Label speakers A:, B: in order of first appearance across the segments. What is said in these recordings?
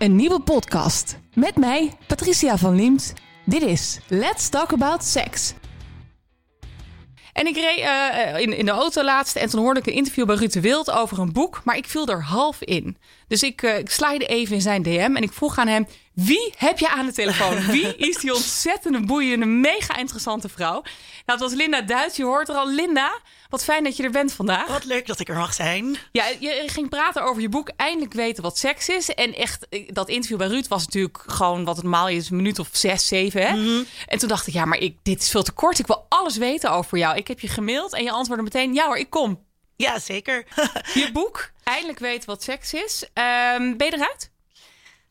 A: Een nieuwe podcast. Met mij, Patricia van Liemt. Dit is Let's Talk About Sex. En ik reed uh, in, in de auto laatst en toen hoorde ik een interview bij Ruud de Wild over een boek, maar ik viel er half in. Dus ik, uh, ik even in zijn DM en ik vroeg aan hem: wie heb je aan de telefoon? Wie is die ontzettende, boeiende, mega interessante vrouw? Nou, het was Linda Duits. Je hoort er al. Linda, wat fijn dat je er bent vandaag.
B: Wat leuk dat ik er mag zijn.
A: Ja, je ging praten over je boek Eindelijk weten wat seks is. En echt, dat interview bij Ruud was natuurlijk gewoon wat het normaal is, een minuut of zes, zeven. Hè?
B: Mhm.
A: En toen dacht ik, ja, maar ik, dit is veel te kort. Ik wil alles weten over jou. Ik heb je gemaild en je antwoordde meteen, ja hoor, ik kom.
B: Ja, zeker.
A: je boek, Eindelijk weten wat seks is. Um, ben je eruit?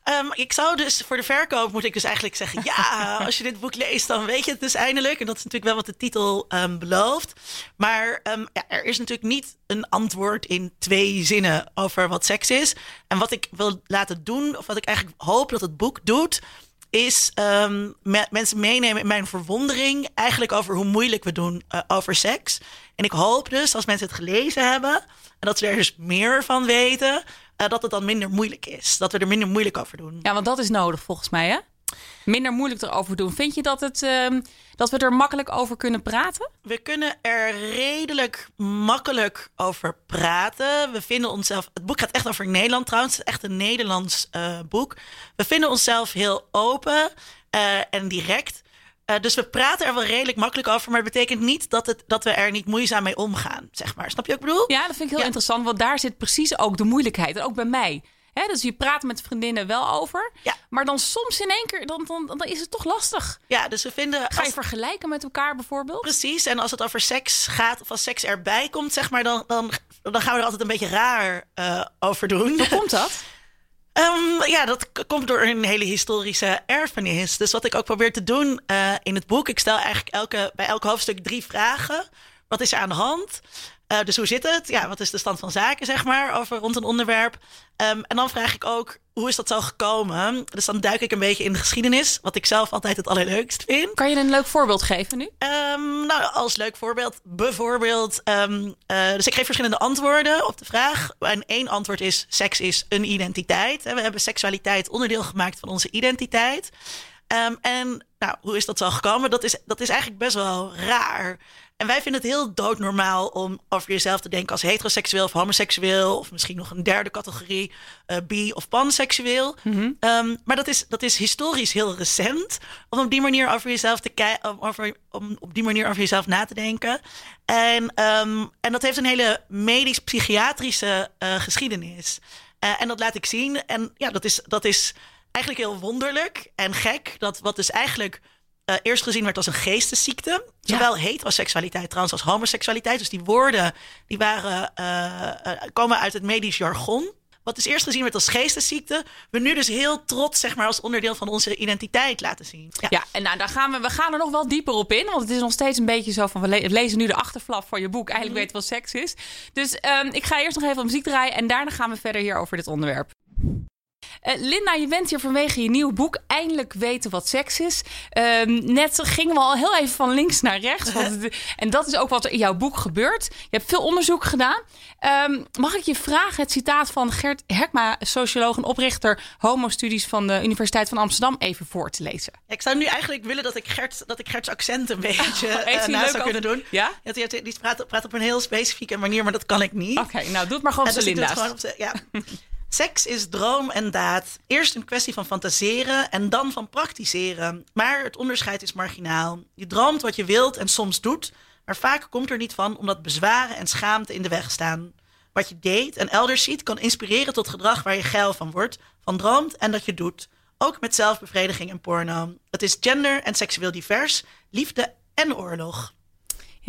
B: Um, ik zou dus voor de verkoop moet ik dus eigenlijk zeggen: ja, als je dit boek leest, dan weet je het dus eindelijk. En dat is natuurlijk wel wat de titel um, belooft. Maar um, ja, er is natuurlijk niet een antwoord in twee zinnen over wat seks is. En wat ik wil laten doen, of wat ik eigenlijk hoop dat het boek doet, is me mensen meenemen in mijn verwondering eigenlijk over hoe moeilijk we doen uh, over seks. En ik hoop dus als mensen het gelezen hebben en dat ze er dus meer van weten, uh, dat het dan minder moeilijk is. Dat we er minder moeilijk over doen.
A: Ja, want dat is nodig volgens mij, hè? Minder moeilijk erover doen. Vind je dat, het, uh, dat we er makkelijk over kunnen praten?
B: We kunnen er redelijk makkelijk over praten. We vinden onszelf. Het boek gaat echt over Nederland trouwens. Het is echt een Nederlands uh, boek. We vinden onszelf heel open en direct. Uh, dus we praten er wel redelijk makkelijk over, maar het betekent niet dat, het, dat we er niet moeizaam mee omgaan, zeg maar. Snap je wat ik bedoel?
A: Ja, dat vind ik heel ja. interessant, want daar zit precies ook de moeilijkheid. En ook bij mij. Dus je praat met vriendinnen wel over,
B: ja.
A: maar dan soms in één keer, dan, dan, dan is het toch lastig.
B: Ja, dus we vinden...
A: Ga je als... vergelijken met elkaar bijvoorbeeld?
B: Precies, en als het over seks gaat, of als seks erbij komt, zeg maar, dan, dan, dan gaan we er altijd een beetje raar uh, over doen.
A: Hoe komt dat?
B: Um, ja, dat komt door een hele historische erfenis. Dus wat ik ook probeer te doen uh, in het boek, ik stel eigenlijk elke, bij elk hoofdstuk drie vragen. Wat is er aan de hand? Uh, dus hoe zit het? Ja, wat is de stand van zaken, zeg maar, over rond een onderwerp? Um, en dan vraag ik ook, hoe is dat zo gekomen? Dus dan duik ik een beetje in de geschiedenis, wat ik zelf altijd het allerleukst vind.
A: Kan je een leuk voorbeeld geven nu?
B: Um, nou, als leuk voorbeeld, bijvoorbeeld, um, uh, dus ik geef verschillende antwoorden op de vraag. En één antwoord is, seks is een identiteit. We hebben seksualiteit onderdeel gemaakt van onze identiteit. Um, en nou, hoe is dat zo gekomen? Dat is, dat is eigenlijk best wel raar. En wij vinden het heel doodnormaal om over jezelf te denken als heteroseksueel of homoseksueel. Of misschien nog een derde categorie, uh, bi- of panseksueel.
A: Mhm.
B: Mm -hmm. um, maar dat is, dat is historisch heel recent. Om op die manier over jezelf te kijken. Om, om op die manier over jezelf na te denken. En, um, en dat heeft een hele medisch-psychiatrische uh, geschiedenis. Uh, en dat laat ik zien. En ja, dat is. Dat is eigenlijk heel wonderlijk en gek. Dat wat dus eigenlijk uh, eerst gezien werd als een geestesziekte. Zowel ja. heteroseksualiteit trouwens als homoseksualiteit. Dus die woorden die waren, uh, uh, komen uit het medisch jargon. Wat dus eerst gezien werd als geestesziekte, we nu dus heel trots, zeg maar, als onderdeel van onze identiteit laten zien.
A: Ja, ja en nou, daar gaan we, we gaan er nog wel dieper op in. Want het is nog steeds een beetje zo van, we le lezen nu de achterflap van je boek. Eigenlijk mm. weten wat seks is. Dus um, ik ga eerst nog even op muziek draaien. En daarna gaan we verder hier over dit onderwerp. Uh, Linda, je bent hier vanwege je nieuwe boek Eindelijk weten wat seks is. Uh, net gingen we al heel even van links naar rechts. Het, en dat is ook wat er in jouw boek gebeurt. Je hebt veel onderzoek gedaan. Um, mag ik je vragen het citaat van Gert Herkma, socioloog en oprichter homo-studies van de Universiteit van Amsterdam, even voor te lezen?
B: Ik zou nu eigenlijk willen dat ik, Gert, dat ik Gerts accent een beetje oh, uh, na zou kunnen doen.
A: Ja?
B: ja die, die praat, praat, op een heel specifieke manier, maar dat kan ik niet.
A: Oké, okay, nou doe het maar gewoon op Linda's.
B: Ja. Seks is droom en daad. Eerst een kwestie van fantaseren en dan van praktiseren. Maar het onderscheid is marginaal. Je droomt wat je wilt en soms doet, maar vaak komt er niet van omdat bezwaren en schaamte in de weg staan. Wat je deed en elders ziet kan inspireren tot gedrag waar je geil van wordt, van droomt en dat je doet. Ook met zelfbevrediging en porno. Het is gender en seksueel divers, liefde en oorlog.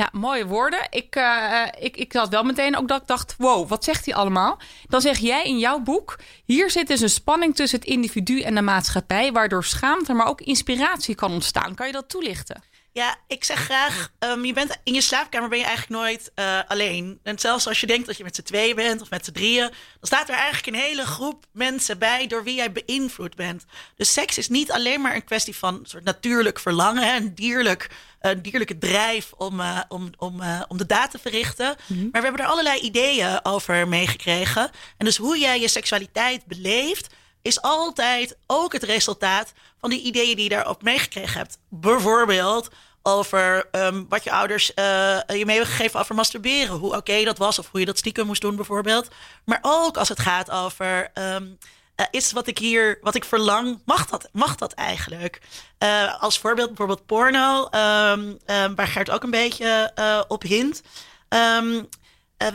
A: Ja, mooie woorden. Ik, uh, ik, ik had wel meteen ook dat ik dacht, wow, wat zegt hij allemaal? Dan zeg jij in jouw boek, hier zit dus een spanning tussen het individu en de maatschappij, waardoor schaamte, maar ook inspiratie kan ontstaan. Kan je dat toelichten?
B: Ja, ik zeg graag, um, je bent, in je slaapkamer ben je eigenlijk nooit uh, alleen. En zelfs als je denkt dat je met z'n tweeën bent of met z'n drieën, dan staat er eigenlijk een hele groep mensen bij door wie jij beïnvloed bent. Dus seks is niet alleen maar een kwestie van een soort natuurlijk verlangen, hè, een dierlijk, uh, dierlijke drijf om, uh, om, om, om de daad te verrichten. Mm-hmm. Maar we hebben er allerlei ideeën over meegekregen. En dus hoe jij je seksualiteit beleeft, is altijd ook het resultaat van die ideeën die je daarop meegekregen hebt. Bijvoorbeeld over um, wat je ouders uh, je mee hebben gegeven over masturberen. Hoe oké dat was of hoe je dat stiekem moest doen bijvoorbeeld. Maar ook als het gaat over... Um, uh, is wat ik hier, wat ik verlang, mag dat, mag dat eigenlijk? Uh, als voorbeeld bijvoorbeeld porno, um, waar Gert ook een beetje op hint.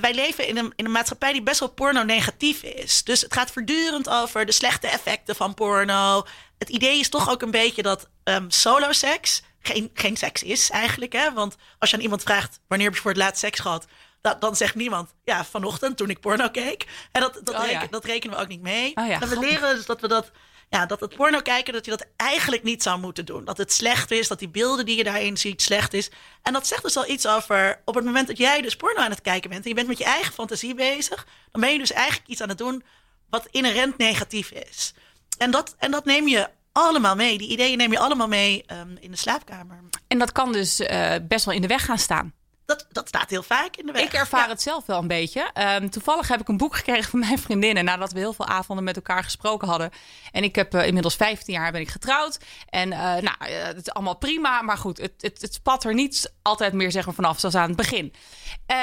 B: wij leven in een, in een maatschappij die best wel porno-negatief is. Dus het gaat voortdurend over de slechte effecten van porno. Het idee is toch ook een beetje dat solo-seks geen, geen seks is eigenlijk. Hè? Want als je aan iemand vraagt wanneer heb je voor het laatst seks gehad, dat, dan zegt niemand ja vanochtend toen ik porno keek. En dat, dat, oh, ja. dat rekenen we ook niet mee. Oh, ja, en we leren dus dat we dat ja, dat het porno kijken, dat je dat eigenlijk niet zou moeten doen. Dat het slecht is, dat die beelden die je daarin ziet slecht is. En dat zegt dus al iets over op het moment dat jij dus porno aan het kijken bent en je bent met je eigen fantasie bezig, dan ben je dus eigenlijk iets aan het doen wat inherent negatief is. En dat, en dat neem je allemaal mee. Die ideeën neem je allemaal mee um, in de slaapkamer.
A: En dat kan dus uh, best wel in de weg gaan staan.
B: Dat, dat staat heel vaak in de weg.
A: Ik ervaar het zelf wel een beetje. Um, toevallig heb ik een boek gekregen van mijn vriendinnen nadat we heel veel avonden met elkaar gesproken hadden. En ik heb uh, inmiddels 15 jaar ben ik getrouwd. En uh, nou, het is allemaal prima. Maar goed, het, het, het spat er niet altijd meer zeg maar, vanaf zoals aan het begin.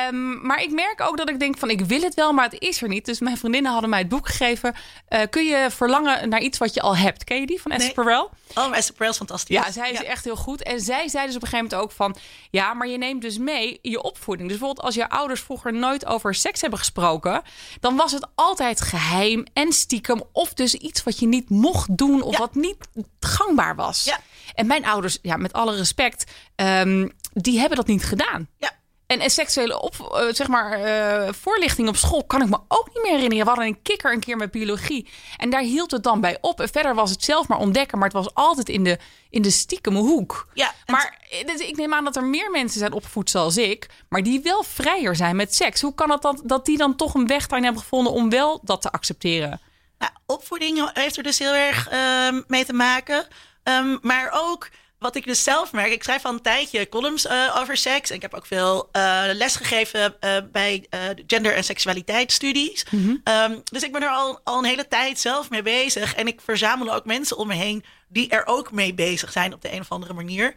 A: Um, maar ik merk ook dat ik denk van ik wil het wel, maar het is er niet. Dus mijn vriendinnen hadden mij het boek gegeven. Kun je verlangen naar iets wat je al hebt? Ken je die van Esther nee. Perel?
B: Oh, Esther Perel is fantastisch.
A: Ja, zij is ja. echt heel goed. En zij zei dus op een gegeven moment ook van... ja, maar je neemt dus mee je opvoeding. Dus bijvoorbeeld als je ouders vroeger nooit over seks hebben gesproken... dan was het altijd geheim en stiekem... of dus iets wat je niet mocht doen of ja. wat niet gangbaar was. Ja. En mijn ouders, ja, met alle respect... Um, die hebben dat niet gedaan.
B: Ja.
A: En, en seksuele op, uh, zeg maar, uh, voorlichting op school kan ik me ook niet meer herinneren. We hadden een kikker een keer met biologie. En daar hield het dan bij op. En verder was het zelf maar ontdekken. Maar het was altijd in de, in de stiekeme hoek.
B: Ja,
A: maar dus ik neem aan dat er meer mensen zijn opgevoed zoals ik. Maar die wel vrijer zijn met seks. Hoe kan het dan dat die dan toch een weg daarin hebben gevonden om wel dat te accepteren?
B: Nou, opvoeding heeft er dus heel erg uh, mee te maken. Um, maar ook wat ik dus zelf merk, ik schrijf al een tijdje columns uh, over seks. En ik heb ook veel uh, les gegeven uh, bij gender- en seksualiteitsstudies. Mm -hmm. um, dus ik ben er al, al een hele tijd zelf mee bezig. En ik verzamel ook mensen om me heen die er ook mee bezig zijn op de een of andere manier.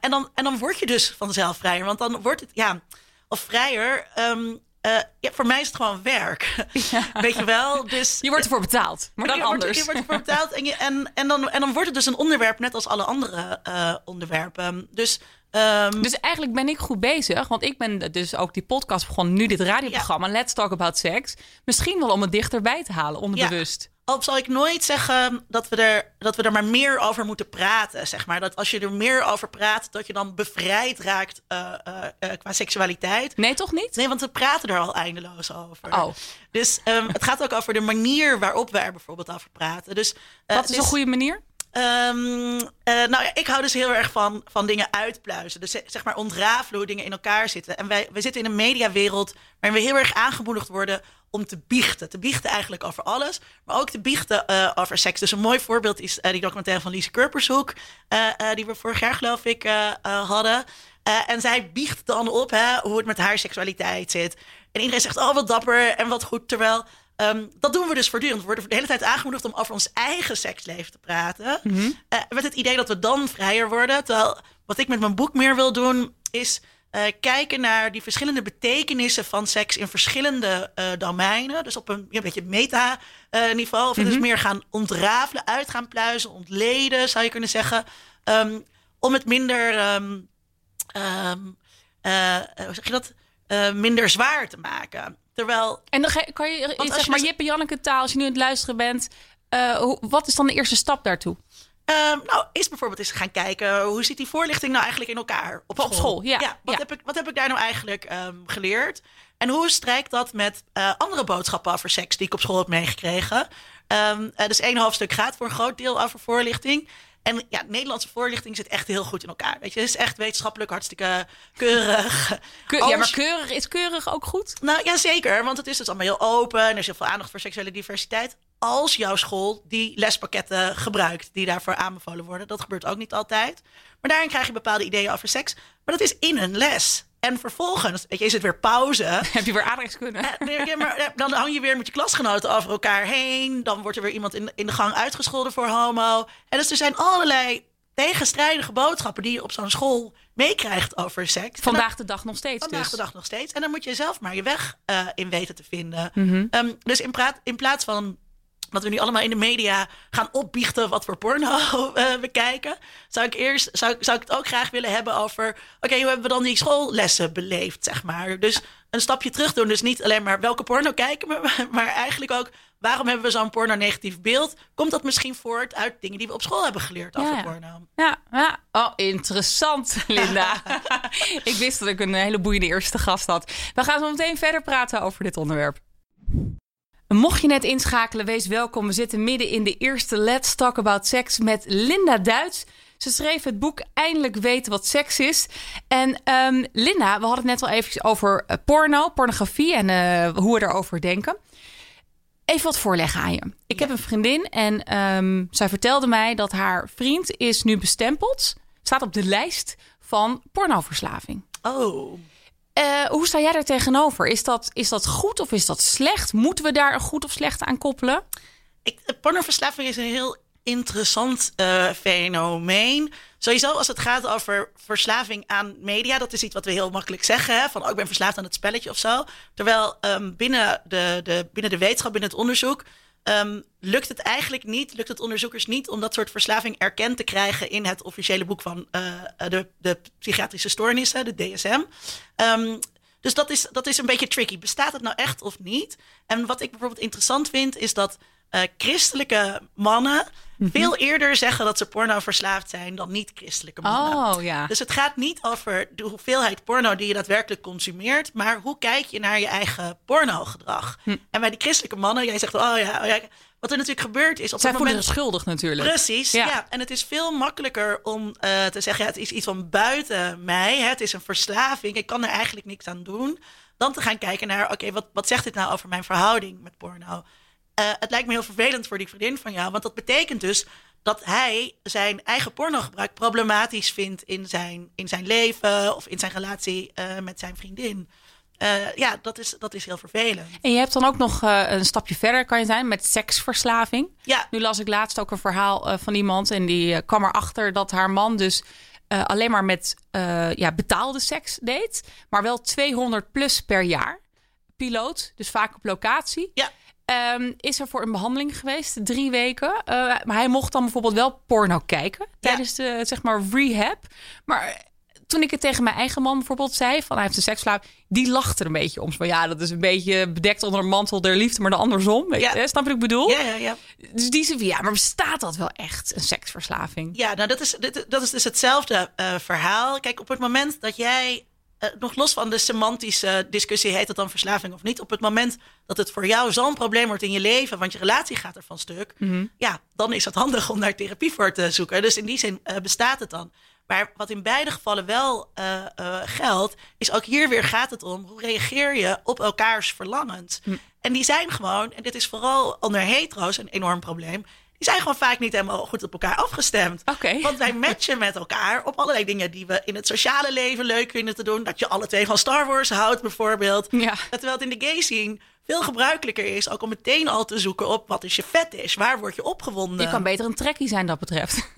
B: en, dan, en dan word je dus vanzelf vrijer. Want dan wordt het, ja, of vrijer. Um, uh, ja, voor mij is het gewoon werk. Ja. Weet je wel? Dus,
A: je wordt ervoor betaald, maar dan
B: je
A: anders.
B: Wordt, je wordt ervoor betaald en, je, en, en, dan, en dan wordt het dus een onderwerp net als alle andere uh, onderwerpen. Dus, um...
A: dus eigenlijk ben ik goed bezig, want ik ben dus ook die podcast begonnen, nu dit radioprogramma, ja. Let's Talk About Sex. Misschien wel om het dichterbij te halen, onderbewust.
B: Ja. Al zal ik nooit zeggen dat we, er, dat we er maar meer over moeten praten. Zeg maar. Dat als je er meer over praat, dat je dan bevrijd raakt uh, uh, uh, qua seksualiteit.
A: Nee, toch niet?
B: Nee, want we praten er al eindeloos over.
A: Oh.
B: Dus um, het gaat ook over de manier waarop we er bijvoorbeeld over praten. Dus,
A: Wat is dus, een goede manier?
B: Um, uh, nou ik hou dus heel erg van, van dingen uitpluizen. Dus zeg maar ontrafelen hoe dingen in elkaar zitten. En wij, wij zitten in een mediawereld waarin we heel erg aangemoedigd worden om te biechten. Te biechten eigenlijk over alles, maar ook te biechten uh, over seks. Dus een mooi voorbeeld is die documentaire van Lise Kurpershoek, die we vorig jaar geloof ik hadden. en zij biecht dan op hè, hoe het met haar seksualiteit zit. En iedereen zegt, oh wat dapper en wat goed. Terwijl Um, dat doen we dus voortdurend. We worden de hele tijd aangemoedigd om over ons eigen seksleven te praten. Mm -hmm. uh, met het idee dat we dan vrijer worden. Terwijl wat ik met mijn boek meer wil doen, is uh, kijken naar die verschillende betekenissen van seks in verschillende uh, domeinen. Dus op een, beetje meta-niveau. of mm -hmm. dus meer gaan ontrafelen, uit gaan pluizen, ontleden, zou je kunnen zeggen. Um, om het minder, um, hoe zeg je dat? minder zwaar te maken. Terwijl.
A: En dan kan je, zeg maar, dus... Jip en Janneke taal, als je nu aan het luisteren bent. Uh, hoe, wat is dan de eerste stap daartoe?
B: Um, nou, is bijvoorbeeld eens gaan kijken hoe zit die voorlichting nou eigenlijk in elkaar op,
A: op school? school ja.
B: ja, wat,
A: ja.
B: Heb ik, wat heb ik daar nou eigenlijk um, geleerd? En hoe strijkt dat met uh, andere boodschappen over seks die ik op school heb meegekregen? Um, uh, dus één hoofdstuk gaat voor een groot deel over voorlichting. En ja, Nederlandse voorlichting zit echt heel goed in elkaar. Weet je, het is echt wetenschappelijk hartstikke keurig.
A: Keur, ja, maar keurig is keurig ook goed?
B: Nou ja, zeker. Want het is dus allemaal heel open. En er is heel veel aandacht voor seksuele diversiteit. Als jouw school die lespakketten gebruikt die daarvoor aanbevolen worden. Dat gebeurt ook niet altijd. Maar daarin krijg je bepaalde ideeën over seks. Maar dat is in een les. En vervolgens, weet je, is het weer pauze.
A: Heb je weer aardrijkskunde?
B: Eh, ja, maar, eh, dan hang je weer met je klasgenoten over elkaar heen. Dan wordt er weer iemand in, in de gang uitgescholden voor homo. En dus er zijn allerlei tegenstrijdige boodschappen die je op zo'n school meekrijgt over seks.
A: Vandaag de dag nog steeds
B: Vandaag
A: dus.
B: de dag nog steeds. En dan moet je zelf maar je weg eh, in weten te vinden.
A: Mhm.
B: Ehm, dus in, praat, in plaats van dat we nu allemaal in de media gaan opbiechten wat voor porno eh, we kijken, zou ik eerst zou, zou ik het ook graag willen hebben over: oké, hoe hebben we dan die schoollessen beleefd, zeg maar. Dus een stapje terug doen. Dus niet alleen maar welke porno kijken we, maar eigenlijk ook waarom hebben we zo'n porno-negatief beeld? Komt dat misschien voort uit dingen die we op school hebben geleerd over
A: ja.
B: porno?
A: Ja, ja. Oh, interessant, Linda. ik wist dat ik een hele boeiende eerste gast had. We gaan zo meteen verder praten over dit onderwerp. Mocht je net inschakelen, wees welkom. We zitten midden in de eerste Let's Talk About Sex met Linda Duits. Ze schreef het boek Eindelijk weten wat seks is. En ehm, Linda, we hadden het net al even over eh, porno, pornografie en eh, hoe we erover denken. Even wat voorleggen aan je. Ik heb een vriendin en ehm, zij vertelde mij dat haar vriend is nu bestempeld. Staat op de lijst van pornoverslaving.
B: Oh.
A: Eh, hoe sta jij daar tegenover? Is dat, is dat goed of is dat slecht? Moeten we daar goed of slecht aan koppelen?
B: Ik, pornoverslaving is een heel interessant eh, fenomeen. Sowieso als het gaat over verslaving aan media, dat is iets wat we heel makkelijk zeggen. Hè? Van oh, ik ben verslaafd aan het spelletje of zo. Terwijl ehm, binnen, de, de, binnen de wetenschap, binnen het onderzoek, ehm, lukt het eigenlijk niet, lukt het onderzoekers niet om dat soort verslaving erkend te krijgen in het officiële boek van eh, de, de psychiatrische stoornissen, de DSM. Ehm, dus dat is, dat is een beetje tricky. Bestaat het nou echt of niet? En wat ik bijvoorbeeld interessant vind, is dat eh, christelijke mannen veel eerder zeggen dat ze porno verslaafd zijn dan niet-christelijke mannen.
A: Oh ja.
B: Dus het gaat niet over de hoeveelheid porno die je daadwerkelijk consumeert, maar hoe kijk je naar je eigen pornogedrag.
A: Hm.
B: En bij die christelijke mannen, jij zegt, oh ja, oh ja. Wat er natuurlijk gebeurt is op
A: Zij
B: het moment...
A: schuldig natuurlijk.
B: Precies,
A: Ja.
B: ja. En het is veel makkelijker om eh, te zeggen: ja, het is iets van buiten mij. Hè? Het is een verslaving. Ik kan er eigenlijk niks aan doen. Dan te gaan kijken naar: oké, wat, wat zegt dit nou over mijn verhouding met porno? Eh, het lijkt me heel vervelend voor die vriendin van jou, want dat betekent dus dat hij zijn eigen pornogebruik problematisch vindt in zijn, in zijn leven of in zijn relatie eh, met zijn vriendin. Eh, ja, dat is, dat is heel vervelend.
A: En je hebt dan ook nog een stapje verder kan je zijn met seksverslaving.
B: Ja,
A: Nu las ik laatst ook een verhaal van iemand en die kwam erachter dat haar man dus alleen maar met ja, betaalde seks deed, maar wel 200 plus per jaar. Piloot, dus vaak op locatie.
B: ja.
A: Ehm, is er voor een behandeling geweest, drie weken. Eh, maar hij mocht dan bijvoorbeeld wel porno kijken tijdens de zeg maar rehab. Maar toen ik het tegen mijn eigen man bijvoorbeeld zei, van hij heeft een seksverslaving, die lachte er een beetje om. Van ja, dat is een beetje bedekt onder een mantel der liefde, maar de andersom.
B: Ja.
A: snap je wat ik bedoel?
B: Ja, ja, ja.
A: Dus die zei ja, maar bestaat dat wel echt, een seksverslaving?
B: Ja, nou dat is, dat is dus hetzelfde eh, verhaal. Kijk, op het moment dat jij, eh, nog los van de semantische discussie, heet het dan verslaving of niet, op het moment dat het voor jou zo'n probleem wordt in je leven, want je relatie gaat er van stuk, ja, dan is het handig om daar therapie voor te zoeken. Dus in die zin eh, bestaat het dan. Maar wat in beide gevallen wel eh, geldt, is ook hier weer gaat het om hoe reageer je op elkaars verlangens. En die zijn gewoon, en dit is vooral onder hetero's een enorm probleem, die zijn gewoon vaak niet helemaal goed op elkaar afgestemd. Want wij matchen met elkaar op allerlei dingen die we in het sociale leven leuk vinden te doen. Dat je alle twee van Star Wars houdt, bijvoorbeeld.
A: Ja.
B: Terwijl het in de gay scene veel gebruikelijker is ook om meteen al te zoeken op wat is je fetish, waar word je opgewonden.
A: Je kan beter een trekkie zijn dat betreft.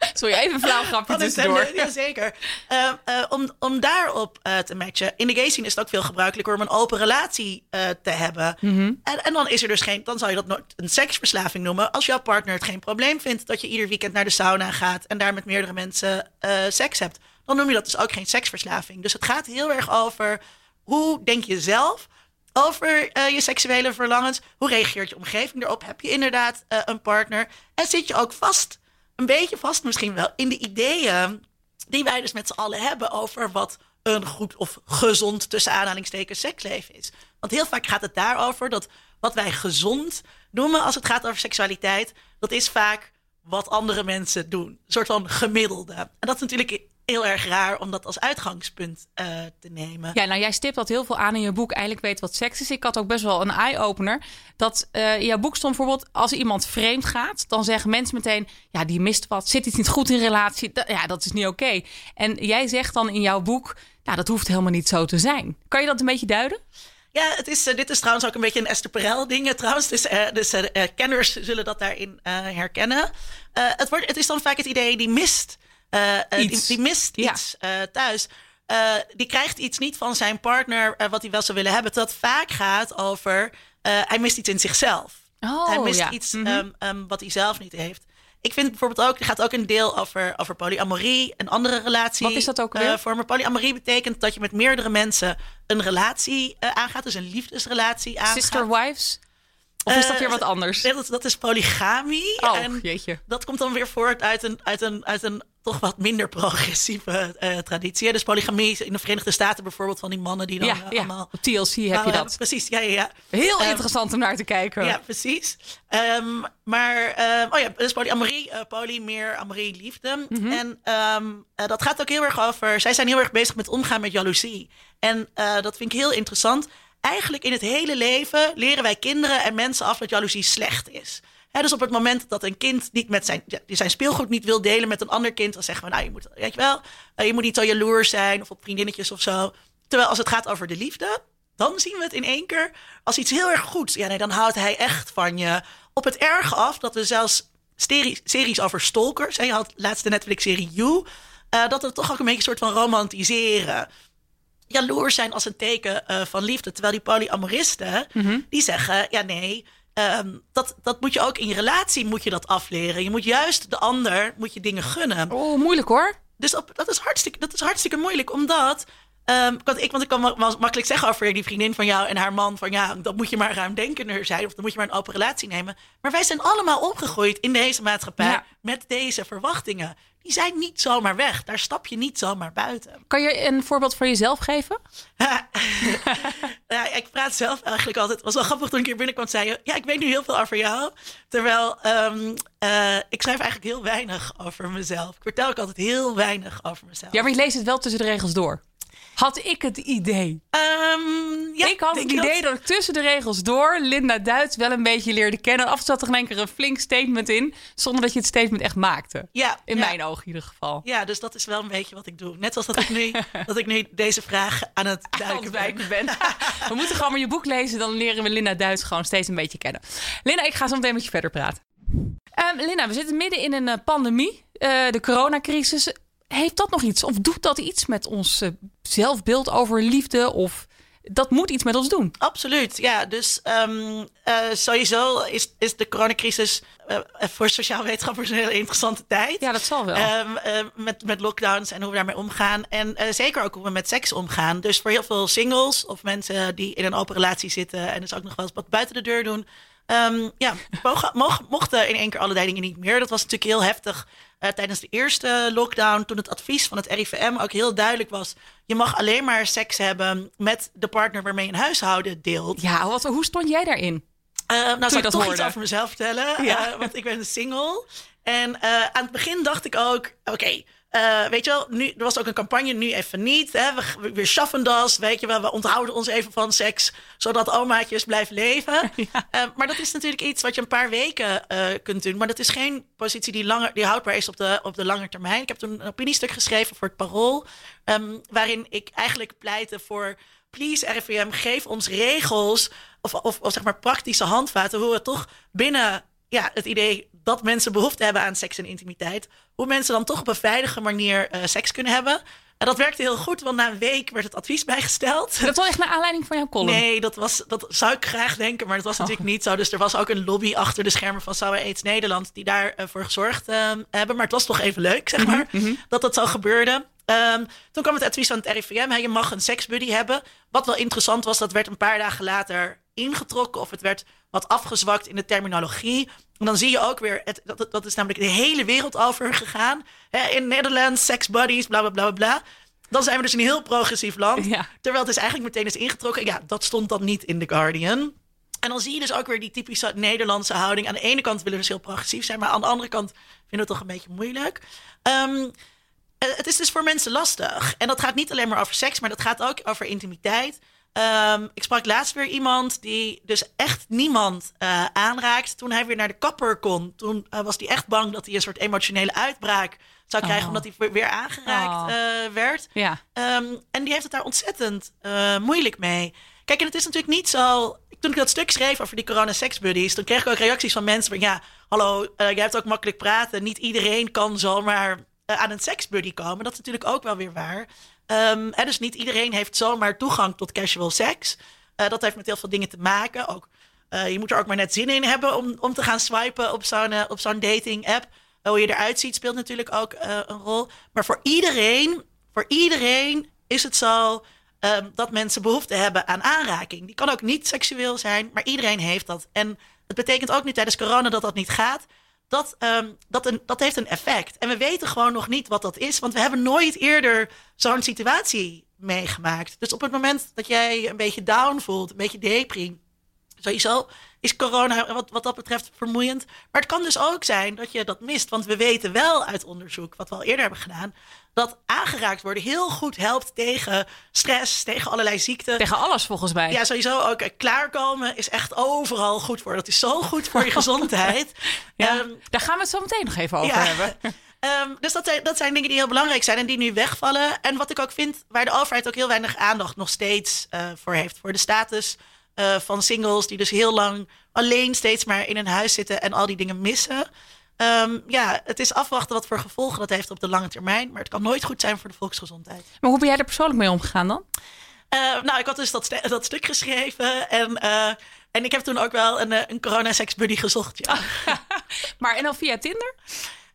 A: Sorry, even een flauw grapje
B: is
A: tussendoor.
B: Ja, zeker. Eh, eh, om, om daarop eh, te matchen. In de gay scene is het ook veel gebruikelijker om een open relatie eh, te hebben.
A: Mhm.
B: En, en dan is er dus geen, dan zou je dat nooit een seksverslaving noemen. Als jouw partner het geen probleem vindt dat je ieder weekend naar de sauna gaat en daar met meerdere mensen seks hebt, dan noem je dat dus ook geen seksverslaving. Dus het gaat heel erg over hoe denk je zelf over je seksuele verlangens. Hoe reageert je omgeving erop? Heb je inderdaad een partner? En zit je ook vast, een beetje vast misschien wel, in de ideeën die wij dus met z'n allen hebben over wat een goed of gezond tussen aanhalingstekens seksleven is. Want heel vaak gaat het daarover dat wat wij gezond noemen als het gaat over seksualiteit, dat is vaak wat andere mensen doen. Een soort van gemiddelde. En dat is natuurlijk heel erg raar om dat als uitgangspunt eh, te nemen.
A: Ja, nou jij stipt dat heel veel aan in je boek. Eigenlijk weet wat seks is. Ik had ook best wel een eye-opener. Dat eh, in jouw boek stond bijvoorbeeld... als iemand vreemd gaat, dan zeggen mensen meteen... ja, die mist wat, zit iets niet goed in relatie. Dat, ja, dat is niet oké. En jij zegt dan in jouw boek... ja, dat hoeft helemaal niet zo te zijn. Kan je dat een beetje duiden?
B: Ja, het is, uh, dit is trouwens ook een beetje een Esther Perel ding trouwens. Dus, uh, dus uh, kenners zullen dat daarin herkennen. het, wordt, het is dan vaak het idee, die mist die, die mist ja. iets thuis. die krijgt iets niet van zijn partner wat hij wel zou willen hebben. Dat vaak gaat over, hij mist iets in zichzelf.
A: Oh,
B: hij mist
A: ja.
B: iets
A: Mhm.
B: um, um, wat hij zelf niet heeft. Ik vind bijvoorbeeld ook, er gaat ook een deel over, over polyamorie, een andere relatie.
A: Wat is dat ook weer?
B: Uh. Polyamorie betekent dat je met meerdere mensen een relatie uh, aangaat, dus een liefdesrelatie aangaat.
A: Sister wives? Of is dat weer wat anders?
B: Uh, dat, dat, is polygamie.
A: Oh,
B: en
A: jeetje.
B: Dat komt dan weer voort uit een, uit een, uit een toch wat minder progressieve uh, traditie. Dus polygamie in de Verenigde Staten bijvoorbeeld van die mannen die dan
A: ja,
B: uh,
A: ja.
B: allemaal...
A: Op TLC heb je dat.
B: Precies, ja, ja, ja.
A: Heel um, interessant om naar te kijken.
B: Ja, precies. Um, maar, um, oh ja, dus polyamorie, poly, meer amorie, liefde.
A: Mhm.
B: Mm -hmm. En dat gaat ook heel erg over... Zij zijn heel erg bezig met omgaan met jaloezie. En dat vind ik heel interessant. Eigenlijk in het hele leven leren wij kinderen en mensen af dat jaloezie slecht is. Dus op het moment dat een kind niet met zijn, zijn speelgoed niet wil delen met een ander kind, dan zeggen we, nou, je moet, weet je wel, je moet niet zo jaloers zijn of op vriendinnetjes of zo. Terwijl als het gaat over de liefde, dan zien we het in één keer als iets heel erg goeds. Ja, nee, dan houdt hij echt van je. Op het erge af dat we zelfs series, series over stalkers, en je had laatst de Netflix-serie You, uh, dat we toch ook een beetje een soort van romantiseren jaloers zijn als een teken uh, van liefde. Terwijl die polyamoristen, mm -hmm. die zeggen, ja nee, um, dat, dat moet je ook in je relatie moet je dat afleren. Je moet juist de ander, moet je dingen gunnen.
A: Oh, moeilijk hoor.
B: Dus op, dat, is hartstikke, dat is hartstikke moeilijk, omdat... Um, want, ik, want ik kan ma makkelijk zeggen over die vriendin van jou en haar man... van ja, dat moet je maar ruimdenkender zijn... of dan moet je maar een open relatie nemen. Maar wij zijn allemaal opgegroeid in deze maatschappij... Ja. met deze verwachtingen. Die zijn niet zomaar weg. Daar stap je niet zomaar buiten.
A: Kan je een voorbeeld van jezelf geven?
B: ja, ik praat zelf eigenlijk altijd... Het was wel grappig toen ik hier binnenkwam zei je... ja, ik weet nu heel veel over jou. Terwijl um, uh, ik schrijf eigenlijk heel weinig over mezelf. Ik vertel ook altijd heel weinig over mezelf.
A: Ja, maar je leest het wel tussen de regels door. Had ik het idee?
B: Um, ja,
A: ik had het idee dat... dat... ik tussen de regels door Linda Duits wel een beetje leerde kennen. Af en toe zat er in één keer een flink statement in, zonder dat je het statement echt maakte.
B: Ja,
A: in
B: ja.
A: mijn ogen in ieder geval.
B: Ja, dus dat is wel een beetje wat ik doe. Net als dat ik nu, dat ik nu deze vraag aan het duiken ben.
A: ben. we moeten gewoon maar je boek lezen, dan leren we Linda Duits gewoon steeds een beetje kennen. Linda, ik ga zo meteen met je verder praten. Um, Linda, we zitten midden in een uh, pandemie, uh, de coronacrisis heeft dat nog iets? Of doet dat iets met ons uh, zelfbeeld over liefde? Of dat moet iets met ons doen?
B: Absoluut, ja. Dus um, uh, sowieso is, is de coronacrisis uh, voor sociaal wetenschappers een hele interessante tijd.
A: Ja, dat zal wel.
B: Um, met, met lockdowns en hoe we daarmee omgaan. En zeker ook hoe we met seks omgaan. Dus voor heel veel singles of mensen die in een open relatie zitten... en dus ook nog wel eens wat buiten de deur doen... Um, ja, mogen, mogen, mochten in één keer allerlei dingen niet meer. Dat was natuurlijk heel heftig uh, tijdens de eerste lockdown. Toen het advies van het RIVM ook heel duidelijk was: je mag alleen maar seks hebben met de partner waarmee je een huishouden deelt.
A: Ja, wat, hoe stond jij daarin?
B: Uh, nou,
A: Toen
B: zal ik toch
A: hoorde.
B: iets over mezelf vertellen?
A: Ja.
B: Uh, want ik ben single. En aan het begin dacht ik ook: oké. Okay, uh, weet je wel, nu, er was ook een campagne, nu even niet. Hè? We, we schaffen das, weet je wel. We onthouden ons even van seks, zodat omaatjes blijven leven.
A: Ja.
B: Uh, maar dat is natuurlijk iets wat je een paar weken uh, kunt doen. Maar dat is geen positie die, langer, die houdbaar is op de, op de lange termijn. Ik heb toen een opiniestuk geschreven voor het Parool... Um, waarin ik eigenlijk pleitte voor... please RIVM, geef ons regels... of, of, of zeg maar praktische handvaten... hoe we toch binnen ja, het idee dat mensen behoefte hebben aan seks en intimiteit. Hoe mensen dan toch op een veilige manier uh, seks kunnen hebben. En dat werkte heel goed, want na een week werd het advies bijgesteld.
A: Dat was echt naar aanleiding van jouw column?
B: Nee, dat, was, dat zou ik graag denken, maar dat was oh. natuurlijk niet zo. Dus er was ook een lobby achter de schermen van Sauer AIDS Nederland... die daarvoor voor gezorgd uh, hebben. Maar het was toch even leuk, zeg maar,
A: mm -hmm.
B: dat dat zo gebeurde. Um, toen kwam het advies van het RIVM. Hey, je mag een seksbuddy hebben. Wat wel interessant was, dat werd een paar dagen later ingetrokken... of het werd wat afgezwakt in de terminologie... En dan zie je ook weer, het, dat, dat is namelijk de hele wereld over gegaan. Hè, in Nederland, sex buddies, bla bla bla bla. Dan zijn we dus een heel progressief land.
A: Ja.
B: Terwijl het is eigenlijk meteen is ingetrokken. Ja, dat stond dan niet in The Guardian. En dan zie je dus ook weer die typische Nederlandse houding. Aan de ene kant willen we dus heel progressief zijn, maar aan de andere kant vinden we het toch een beetje moeilijk. Um, het is dus voor mensen lastig. En dat gaat niet alleen maar over seks, maar dat gaat ook over intimiteit. Ehm, ik sprak laatst weer iemand die dus echt niemand uh, aanraakt. Toen hij weer naar de kapper kon, toen uh, was hij echt bang dat hij een soort emotionele uitbraak zou krijgen,
A: Oh.
B: omdat hij weer aangeraakt
A: Oh.
B: eh, werd.
A: Ja.
B: Ehm, en die heeft het daar ontzettend eh, moeilijk mee. Kijk, en het is natuurlijk niet zo. Toen ik dat stuk schreef over die corona-sex-buddies, toen kreeg ik ook reacties van mensen van ja, hallo, eh, jij hebt ook makkelijk praten. Niet iedereen kan zomaar eh, aan een seksbuddy komen. Dat is natuurlijk ook wel weer waar. Ehm, dus niet iedereen heeft zomaar toegang tot casual seks. Eh, dat heeft met heel veel dingen te maken. Ook, eh, je moet er ook maar net zin in hebben om, om te gaan swipen op zo'n eh, op zo'n dating-app. Hoe je eruit ziet speelt natuurlijk ook eh, een rol. Maar voor iedereen, voor iedereen is het zo ehm, dat mensen behoefte hebben aan aanraking. Die kan ook niet seksueel zijn, maar iedereen heeft dat. En het betekent ook nu tijdens corona dat dat niet gaat. Dat, ehm, dat, een, dat heeft een effect. En we weten gewoon nog niet wat dat is, want we hebben nooit eerder zo'n situatie meegemaakt. Dus op het moment dat jij een beetje down voelt, een beetje depri, sowieso is corona wat, wat dat betreft vermoeiend. Maar het kan dus ook zijn dat je dat mist. Want we weten wel uit onderzoek, wat we al eerder hebben gedaan, dat aangeraakt worden heel goed helpt tegen stress, tegen allerlei ziekten.
A: Tegen alles volgens mij.
B: Ja, sowieso ook klaarkomen is echt overal goed voor. Dat is zo goed voor je gezondheid.
A: Ja,
B: Ehm,
A: Daar gaan we het zo meteen nog even over
B: ja.
A: hebben.
B: Ehm, dus dat zijn, dat zijn dingen die heel belangrijk zijn en die nu wegvallen. En wat ik ook vind, waar de overheid ook heel weinig aandacht nog steeds eh, voor heeft. Voor de status eh, van singles die dus heel lang alleen steeds maar in een huis zitten en al die dingen missen. Ehm, ja, het is afwachten wat voor gevolgen dat heeft op de lange termijn. Maar het kan nooit goed zijn voor de volksgezondheid.
A: Maar hoe ben jij er persoonlijk mee omgegaan dan?
B: Eh, nou, ik had dus dat, st- dat stuk geschreven en, eh, en ik heb toen ook wel een, eh, een corona-sex buddy gezocht. Ja.
A: Maar en dan via Tinder?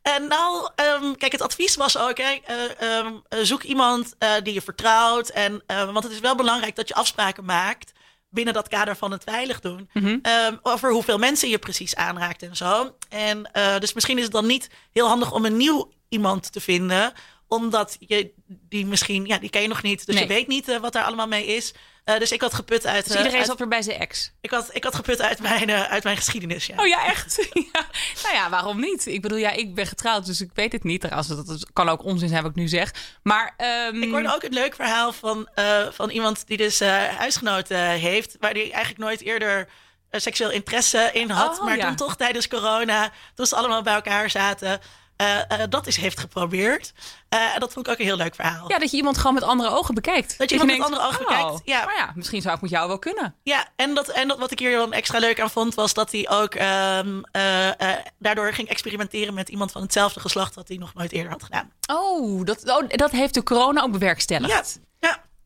B: En nou, ehm, kijk, het advies was ook, hè, eh, ehm, zoek iemand die je vertrouwt. En, want het is wel belangrijk dat je afspraken maakt binnen dat kader van het veilig doen. ehm, over hoeveel mensen je precies aanraakt en zo. En eh, dus misschien is het dan niet heel handig om een nieuw iemand te vinden omdat je die misschien, ja, die ken je nog niet. Dus
A: Nee.
B: je weet niet eh, wat daar allemaal mee is. Eh, dus ik had geput uit.
A: Dus
B: eh,
A: iedereen
B: uit-
A: zat weer bij zijn ex.
B: ik, had, ik had geput uit mijn, eh, uit mijn geschiedenis. Ja.
A: Oh ja, echt? ja. Nou ja, waarom niet? Ik bedoel, ja, ik ben getrouwd, dus ik weet het niet. Als dat kan ook onzin zijn wat ik nu zeg. Maar ehm,
B: Ik hoorde ook een leuk verhaal van, van iemand die dus huisgenoten heeft, waar die eigenlijk nooit eerder seksueel interesse in had,
A: Oh,
B: maar
A: ja.
B: toen toch tijdens corona, toen ze allemaal bij elkaar zaten, eh, eh, dat is heeft geprobeerd. Eh, en dat vond ik ook een heel leuk verhaal.
A: ja, dat je iemand gewoon met andere ogen bekijkt.
B: Dat je iemand met andere ogen bekijkt, ja.
A: Maar ja, misschien zou ik met jou wel kunnen.
B: Ja, en, dat, en dat, wat ik hier dan extra leuk aan vond, was dat hij ook ehm, eh, eh, daardoor ging experimenteren met iemand van hetzelfde geslacht wat hij nog nooit eerder had gedaan.
A: Oh, dat, oh, dat heeft de corona ook bewerkstelligd.
B: Ja.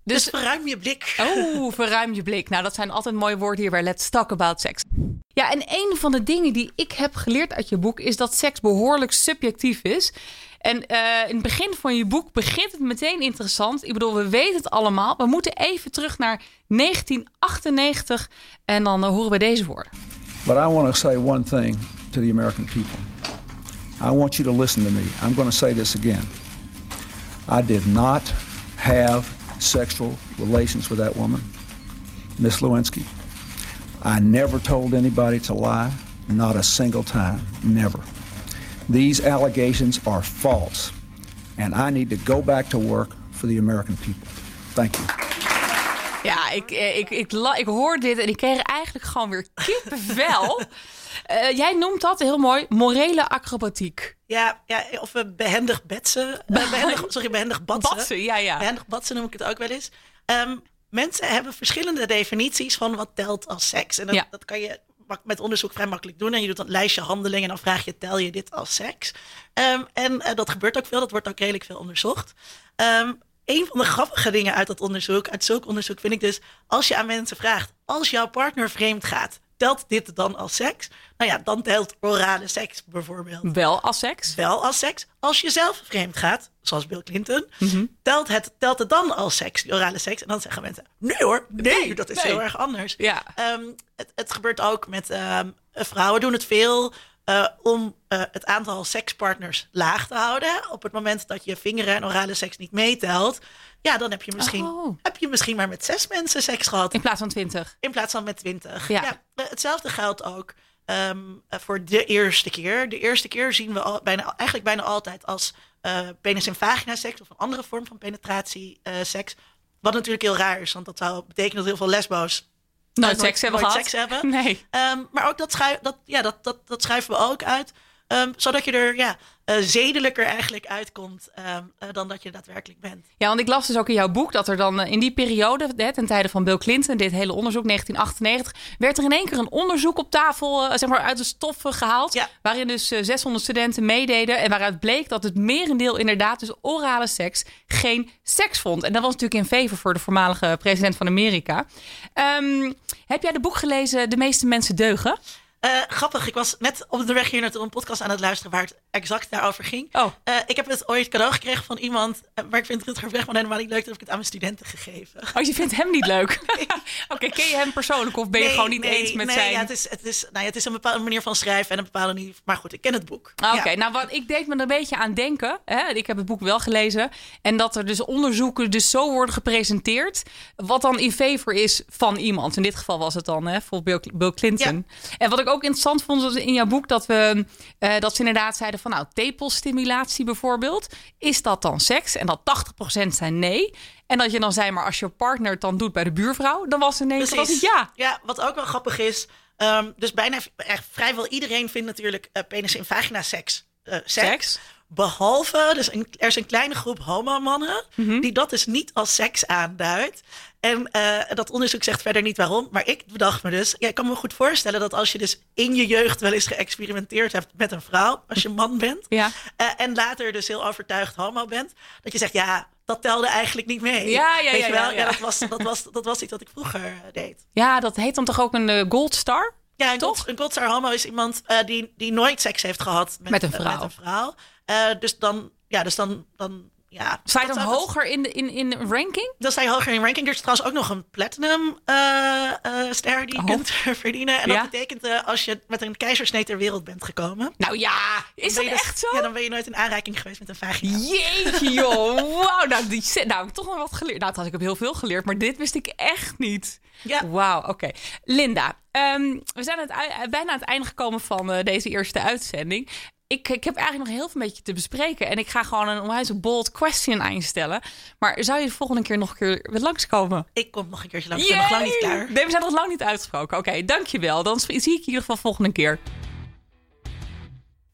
A: Dus-
B: Dus, verruim je blik.
A: Oh, verruim je blik. Nou, dat zijn altijd mooie woorden hier bij Let's Talk About Sex. Ja, en een van de dingen die ik heb geleerd uit je boek is dat seks behoorlijk subjectief is. En eh, in het begin van je boek begint het meteen interessant. Ik bedoel, we weten het allemaal. We moeten even terug naar 1998 en dan eh, horen we deze woorden.
C: But I want to say one thing to the American people. I want you to listen to me. I'm going to say this again. I did not have sexual relations with that woman, Miss Lewinsky. I never told anybody to lie, not a single time, never. These allegations are false, and I need to go back to work for the American people. Thank you.
A: Ja, ik, ik, ik, ik hoor dit en ik kreeg eigenlijk gewoon weer kippenvel. Eh, jij noemt dat heel mooi morele acrobatiek.
B: Ja, ja of eh, behendig betsen. Eh, behendig, sorry, behendig batsen.
A: Batsen, ja, ja.
B: Behendig batsen noem ik het ook wel eens. Ehm, mensen hebben verschillende definities van wat telt als seks. En dat,
A: Ja.
B: dat kan je met onderzoek vrij makkelijk doen. En je doet een lijstje handelingen en dan vraag je, tel je dit als seks? Ehm, en dat gebeurt ook veel, dat wordt ook redelijk veel onderzocht. Ehm, een van de grappige dingen uit dat onderzoek, uit zulk onderzoek, vind ik dus, als je aan mensen vraagt, als jouw partner vreemd gaat, telt dit dan als seks? Nou ja, dan telt orale seks bijvoorbeeld
A: Wel als seks.
B: wel als seks. Als je zelf vreemd gaat, zoals Bill Clinton, telt, het, telt het dan als seks, die orale seks? En dan zeggen mensen, nee hoor, nee,
A: Nee,
B: dat is
A: nee.
B: heel erg anders.
A: Ja.
B: Ehm, het, het gebeurt ook met ehm, vrouwen doen het veel eh, om eh, het aantal sekspartners laag te houden. Op het moment dat je vingeren en orale seks niet meetelt, ja, dan heb je misschien,
A: Oh.
B: heb je misschien maar met zes mensen seks gehad.
A: In plaats van 20.
B: In plaats van met 20.
A: Ja.
B: eh, hetzelfde geldt ook ehm, eh, voor de eerste keer. De eerste keer zien we al, bijna, eigenlijk bijna altijd als penis- en vagina-seks of een andere vorm van penetratie-seks. Wat natuurlijk heel raar is, want dat zou betekenen dat heel veel lesbo's
A: nooit
B: nooit-
A: seks hebben
B: nooit
A: gehad.
B: seks hebben.
A: Nee.
B: Ehm, maar ook dat, schui- dat, ja, dat, dat, dat schuiven we ook uit. Ehm, zodat je er ja, eh, zedelijker eigenlijk uitkomt ehm, eh, dan dat je daadwerkelijk bent.
A: Ja, want ik las dus ook in jouw boek dat er dan eh, in die periode, hè, ten tijde van Bill Clinton, dit hele onderzoek 1998, werd er in één keer een onderzoek op tafel, zeg maar uit de stof eh, gehaald,
B: Ja.
A: waarin dus eh, 600 studenten meededen en waaruit bleek dat het merendeel inderdaad dus orale seks geen seks vond. En dat was natuurlijk in favor voor de voormalige president van Amerika. Ehm, heb jij de boek gelezen De meeste mensen deugen?
B: Eh, grappig, ik was net op de weg hier naartoe een podcast aan het luisteren waar het exact daarover ging.
A: Oh.
B: Eh, ik heb het ooit cadeau gekregen van iemand, eh, maar ik vind Rutger Bregman helemaal niet leuk. Dat heb ik het aan mijn studenten gegeven.
A: Oh, je vindt hem niet leuk? Oké, ken je hem persoonlijk of ben je
B: Nee,
A: gewoon niet
B: nee,
A: eens met
B: nee,
A: zijn...
B: Ja, het, is, het, is, nou ja, het is een bepaalde manier van schrijven en een bepaalde manier. Maar goed, ik ken het boek.
A: Ah, Oké,
B: Ja.
A: nou wat ik deed me er een beetje aan denken. Hè? Ik heb het boek wel gelezen. En dat er dus onderzoeken dus zo worden gepresenteerd. Wat dan in favor is van iemand. In dit geval was het dan hè, voor Bill, Bill Clinton. En wat ik ook interessant vond was in jouw boek dat we eh, dat ze inderdaad zeiden van nou, tepelstimulatie bijvoorbeeld. Is dat dan seks? En dat 80% zijn nee. En dat je dan zei, maar als je partner het dan doet bij de buurvrouw, dan was nee. Dan was het ja.
B: Ja, wat ook wel grappig is. ehm, dus bijna echt vrijwel iedereen vindt natuurlijk eh, penis en vagina seks. eh, seks.
A: Seks.
B: Behalve, dus een, er is een kleine groep homo-mannen
A: Mhm.
B: die dat dus niet als seks aanduidt. En eh, dat onderzoek zegt verder niet waarom. Maar ik bedacht me dus, ja, ik kan me goed voorstellen dat als je dus in je jeugd wel eens geëxperimenteerd hebt met een vrouw, als je man bent,
A: Ja.
B: eh, en later dus heel overtuigd homo bent, dat je zegt, ja, dat telde eigenlijk niet mee.
A: Ja, ja,
B: Weet
A: ja,
B: je wel?
A: ja, ja.
B: dat, was, dat, was, dat was iets wat ik vroeger eh, deed.
A: Ja, dat heet dan toch ook een eh, gold star?
B: Ja, een,
A: Toch?
B: gold, een goldstar homo is iemand die, die nooit seks heeft gehad met,
A: Met een vrouw.
B: met een vrouw. Eh, dus dan, ja, dus dan, dan ja.
A: Sta je dan hoger in de in, in ranking?
B: Dan sta je hoger in ranking. Er is trouwens ook nog een platinum eh, eh, ster die je
A: Oh.
B: kunt verdienen. En
A: Ja?
B: dat betekent als je met een keizersnee ter wereld bent gekomen.
A: Nou ja, is dat
B: dus-
A: echt zo?
B: Ja, dan ben je nooit in aanraking geweest met een vagina.
A: Jeetje joh, wauw. Nou, die, nou, ik heb toch nog wat geleerd. Nou, dat had ik heb heel veel geleerd, maar dit wist ik echt niet.
B: Ja.
A: Wauw, oké. Linda, ehm, we zijn het, bijna aan het einde gekomen van deze eerste uitzending. Ik, ik heb eigenlijk nog heel veel beetje te bespreken. En ik ga gewoon een onwijs bold question aan je stellen. Maar zou je de volgende keer nog een keer weer langskomen?
B: Ik kom nog een keertje langs. Ik ben nog lang niet klaar.
A: Nee, we zijn nog lang niet uitgesproken. Oké, dankjewel. Dan zie ik je in ieder geval volgende keer.